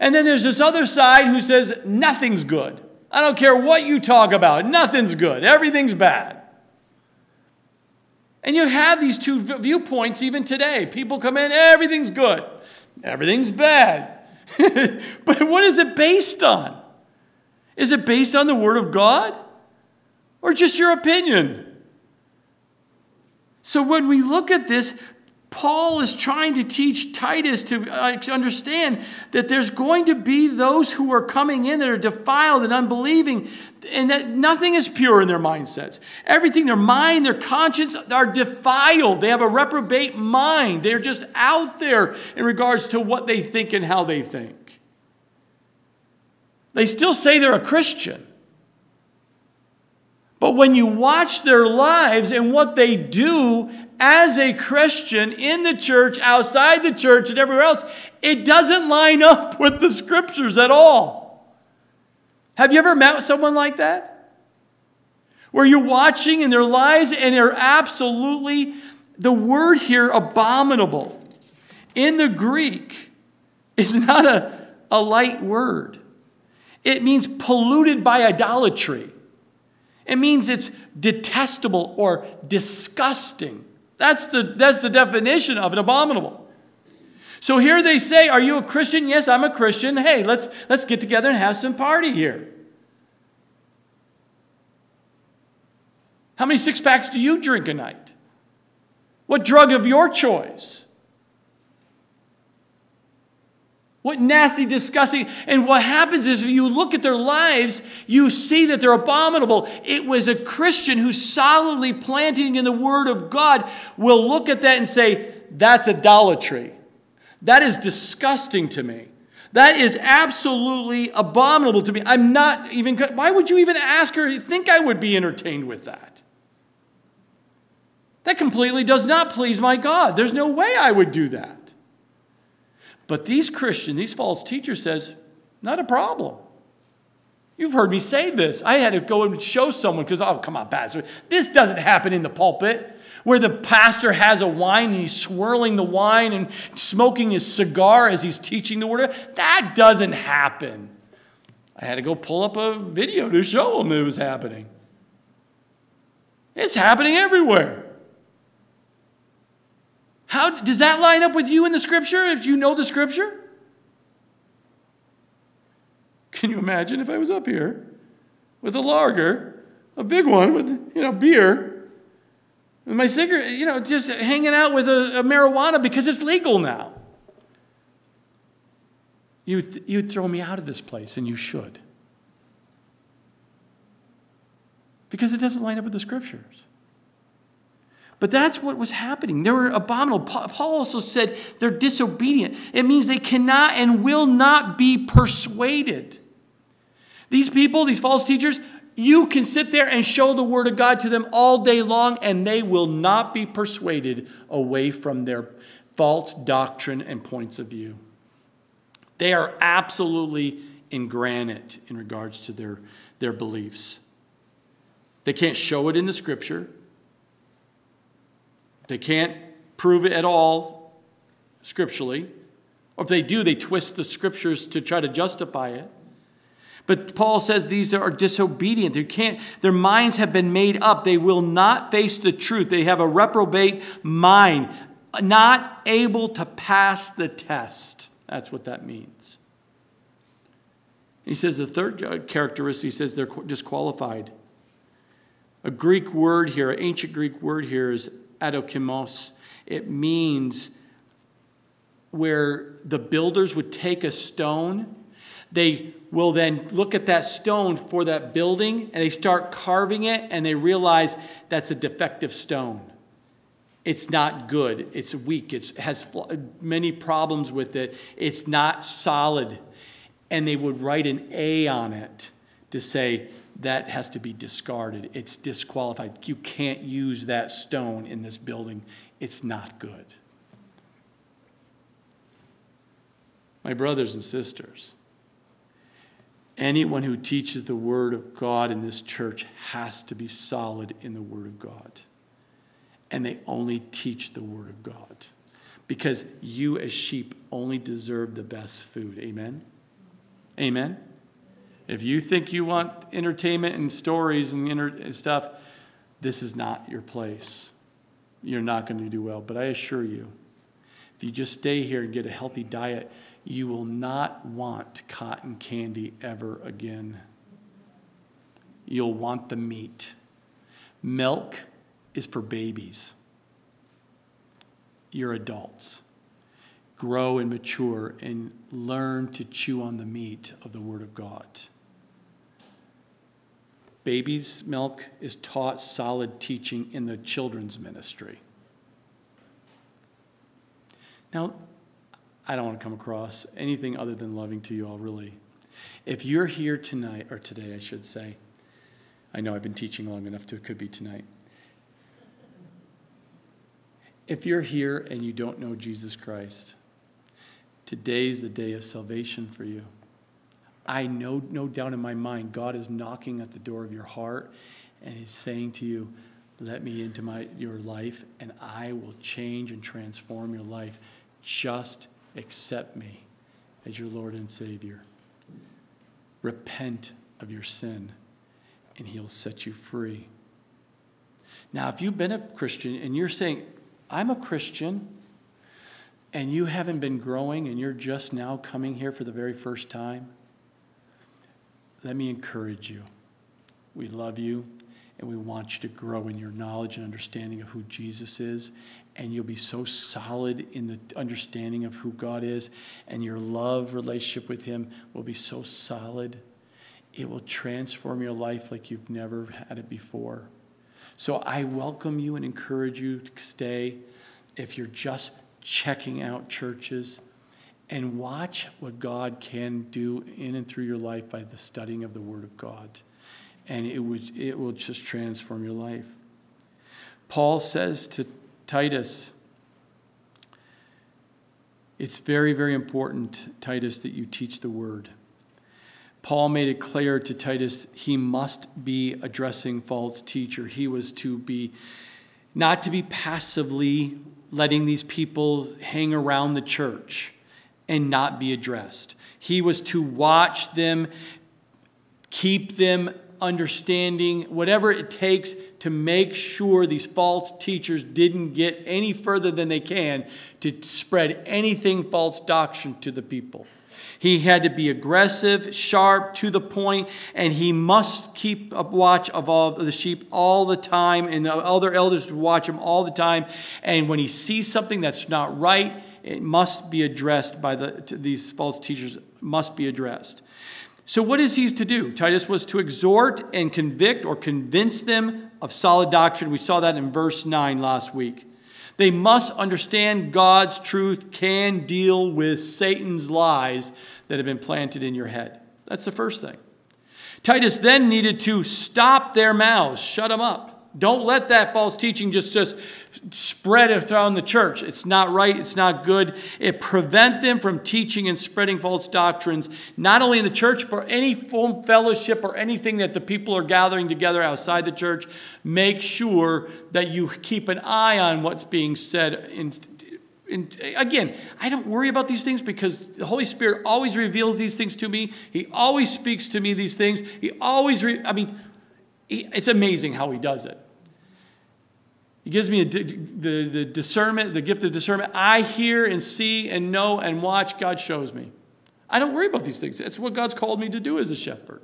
And then there's this other side who says nothing's good. I don't care what you talk about, nothing's good, everything's bad. And you have these two viewpoints even today. People come in, everything's good, everything's bad. but what is it based on? Is it based on the Word of God or just your opinion? So when we look at this, Paul is trying to teach Titus to uh, understand that there's going to be those who are coming in that are defiled and unbelieving, and that nothing is pure in their mindsets. Everything, their mind, their conscience, are defiled. They have a reprobate mind. They're just out there in regards to what they think and how they think. They still say they're a Christian. But when you watch their lives and what they do as a Christian in the church, outside the church, and everywhere else, it doesn't line up with the scriptures at all. Have you ever met someone like that? Where you're watching in their lives and they're absolutely, the word here, abominable, in the Greek, is not a, a light word. It means polluted by idolatry. It means it's detestable or disgusting. That's the, that's the definition of an abominable. So here they say, Are you a Christian? Yes, I'm a Christian. Hey, let's, let's get together and have some party here. How many six packs do you drink a night? What drug of your choice? What nasty, disgusting. And what happens is if you look at their lives, you see that they're abominable. It was a Christian who's solidly planting in the Word of God will look at that and say, that's idolatry. That is disgusting to me. That is absolutely abominable to me. I'm not even, why would you even ask or think I would be entertained with that? That completely does not please my God. There's no way I would do that. But these Christians, these false teachers says, not a problem. You've heard me say this. I had to go and show someone because, oh, come on, Pastor. This doesn't happen in the pulpit where the pastor has a wine and he's swirling the wine and smoking his cigar as he's teaching the word. That doesn't happen. I had to go pull up a video to show them it was happening. It's happening everywhere. How does that line up with you in the scripture if you know the scripture? Can you imagine if I was up here with a lager, a big one with, you know, beer, and my cigarette, you know, just hanging out with a, a marijuana because it's legal now. You, you'd throw me out of this place, and you should. Because it doesn't line up with the scriptures. But that's what was happening. They were abominable. Paul also said they're disobedient. It means they cannot and will not be persuaded. These people, these false teachers, you can sit there and show the Word of God to them all day long, and they will not be persuaded away from their false doctrine and points of view. They are absolutely in granite in regards to their, their beliefs. They can't show it in the Scripture, they can't prove it at all scripturally. Or if they do, they twist the Scriptures to try to justify it. But Paul says these are disobedient. They can't, their minds have been made up. They will not face the truth. They have a reprobate mind, not able to pass the test. That's what that means. He says the third characteristic, he says they're disqualified. A Greek word here, an ancient Greek word here is adokimos. It means where the builders would take a stone, they will then look at that stone for that building and they start carving it and they realize that's a defective stone. It's not good. It's weak. It has many problems with it. It's not solid. And they would write an A on it to say that has to be discarded. It's disqualified. You can't use that stone in this building. It's not good. My brothers and sisters, Anyone who teaches the Word of God in this church has to be solid in the Word of God. And they only teach the Word of God. Because you, as sheep, only deserve the best food. Amen? Amen? If you think you want entertainment and stories and, and stuff, this is not your place. You're not going to do well. But I assure you, if you just stay here and get a healthy diet, you will not want cotton candy ever again. You'll want the meat. Milk is for babies. You're adults. Grow and mature and learn to chew on the meat of the Word of God. Babies' milk is taught solid teaching in the children's ministry. Now, I don't want to come across anything other than loving to you all, really. If you're here tonight, or today, I should say, I know I've been teaching long enough to, it could be tonight. If you're here and you don't know Jesus Christ, today's the day of salvation for you. I know, no doubt in my mind, God is knocking at the door of your heart and He's saying to you, Let me into my, your life, and I will change and transform your life. Just accept me as your Lord and Savior. Repent of your sin, and He'll set you free. Now, if you've been a Christian and you're saying, I'm a Christian, and you haven't been growing and you're just now coming here for the very first time, let me encourage you. We love you and we want you to grow in your knowledge and understanding of who Jesus is and you'll be so solid in the understanding of who God is, and your love relationship with Him will be so solid. It will transform your life like you've never had it before. So I welcome you and encourage you to stay. If you're just checking out churches and watch what God can do in and through your life by the studying of the Word of God. And it, would, it will just transform your life. Paul says to Titus, it's very, very important, Titus, that you teach the Word. Paul made it clear to Titus he must be addressing false teacher. He was to be not to be passively letting these people hang around the church and not be addressed. He was to watch them, keep them understanding, whatever it takes to make sure these false teachers didn't get any further than they can to spread anything false doctrine to the people. He had to be aggressive, sharp, to the point, and he must keep a watch of all the sheep all the time, and the other elders to watch him all the time. And when he sees something that's not right, it must be addressed by the, these false teachers, must be addressed. So, what is he to do? Titus was to exhort and convict or convince them of solid doctrine. We saw that in verse 9 last week. They must understand God's truth can deal with Satan's lies that have been planted in your head. That's the first thing. Titus then needed to stop their mouths, shut them up. Don't let that false teaching just, just spread around the church. It's not right. It's not good. It prevent them from teaching and spreading false doctrines, not only in the church, but any form fellowship or anything that the people are gathering together outside the church. Make sure that you keep an eye on what's being said. In, in, again, I don't worry about these things because the Holy Spirit always reveals these things to me. He always speaks to me these things. He always, re- I mean, it's amazing how he does it. He gives me a, the, the discernment, the gift of discernment. I hear and see and know and watch. God shows me. I don't worry about these things. It's what God's called me to do as a shepherd.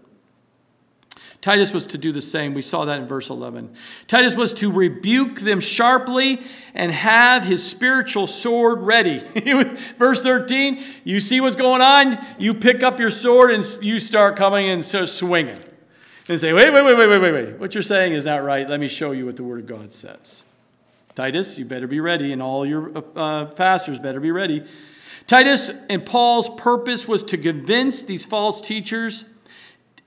Titus was to do the same. We saw that in verse 11. Titus was to rebuke them sharply and have his spiritual sword ready. verse 13, you see what's going on? You pick up your sword and you start coming and so swinging and say, wait, wait, wait, wait, wait, wait, wait. What you're saying is not right. Let me show you what the Word of God says. Titus, you better be ready, and all your uh, pastors better be ready. Titus and Paul's purpose was to convince these false teachers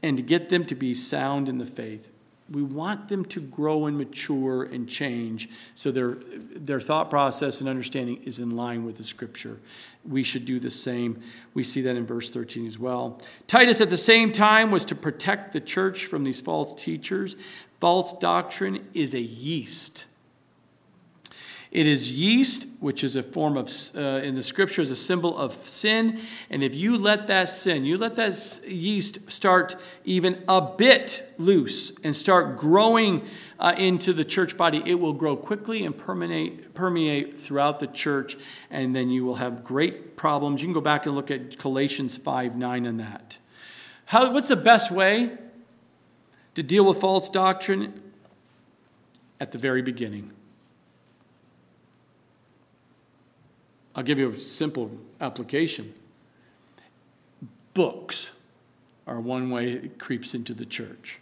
and to get them to be sound in the faith. We want them to grow and mature and change so their, their thought process and understanding is in line with the scripture we should do the same. We see that in verse 13 as well. Titus, at the same time, was to protect the church from these false teachers. False doctrine is a yeast. It is yeast, which is a form of, uh, in the scripture, is a symbol of sin. And if you let that sin, you let that yeast start even a bit loose and start growing uh, into the church body, it will grow quickly and permeate, permeate throughout the church, and then you will have great problems. You can go back and look at Galatians 5 9 on that. How, what's the best way to deal with false doctrine? At the very beginning. I'll give you a simple application. Books are one way it creeps into the church.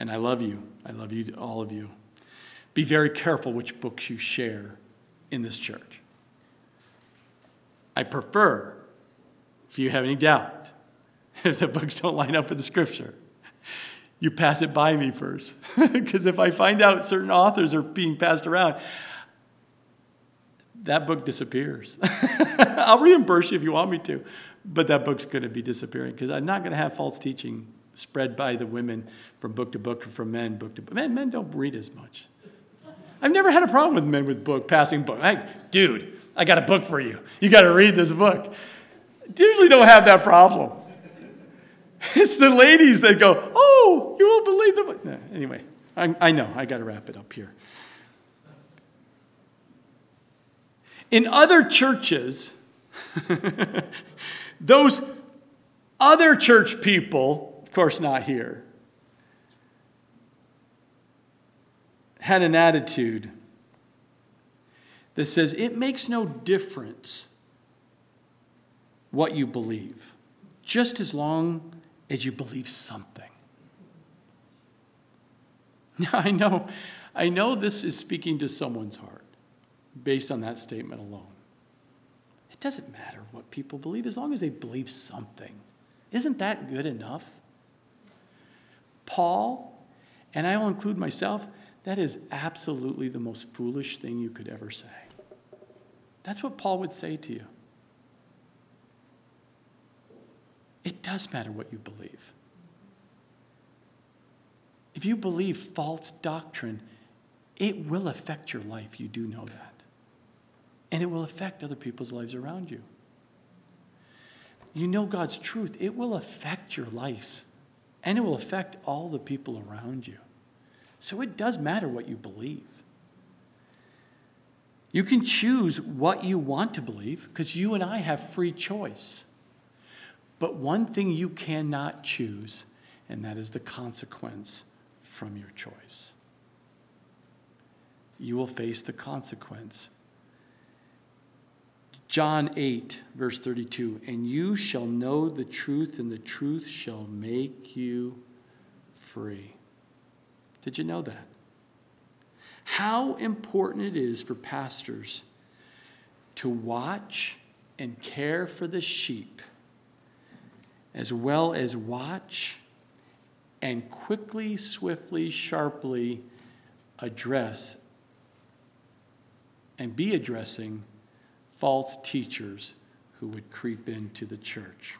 And I love you. I love you, all of you. Be very careful which books you share in this church. I prefer, if you have any doubt, if the books don't line up with the scripture, you pass it by me first. Because if I find out certain authors are being passed around, that book disappears. I'll reimburse you if you want me to, but that book's going to be disappearing because I'm not going to have false teaching spread by the women from book to book, from men book to book. Men, men don't read as much. I've never had a problem with men with book passing book. Dude, I got a book for you. You got to read this book. Usually don't have that problem. It's the ladies that go, oh, you won't believe the book. Anyway, I, I know. I got to wrap it up here. In other churches, those other church people, course, not here, had an attitude that says it makes no difference what you believe, just as long as you believe something. Now, I know, I know this is speaking to someone's heart based on that statement alone. It doesn't matter what people believe as long as they believe something. Isn't that good enough? Paul, and I will include myself, that is absolutely the most foolish thing you could ever say. That's what Paul would say to you. It does matter what you believe. If you believe false doctrine, it will affect your life. You do know that. And it will affect other people's lives around you. You know God's truth, it will affect your life. And it will affect all the people around you. So it does matter what you believe. You can choose what you want to believe because you and I have free choice. But one thing you cannot choose, and that is the consequence from your choice. You will face the consequence. John 8, verse 32 And you shall know the truth, and the truth shall make you free. Did you know that? How important it is for pastors to watch and care for the sheep, as well as watch and quickly, swiftly, sharply address and be addressing false teachers who would creep into the church.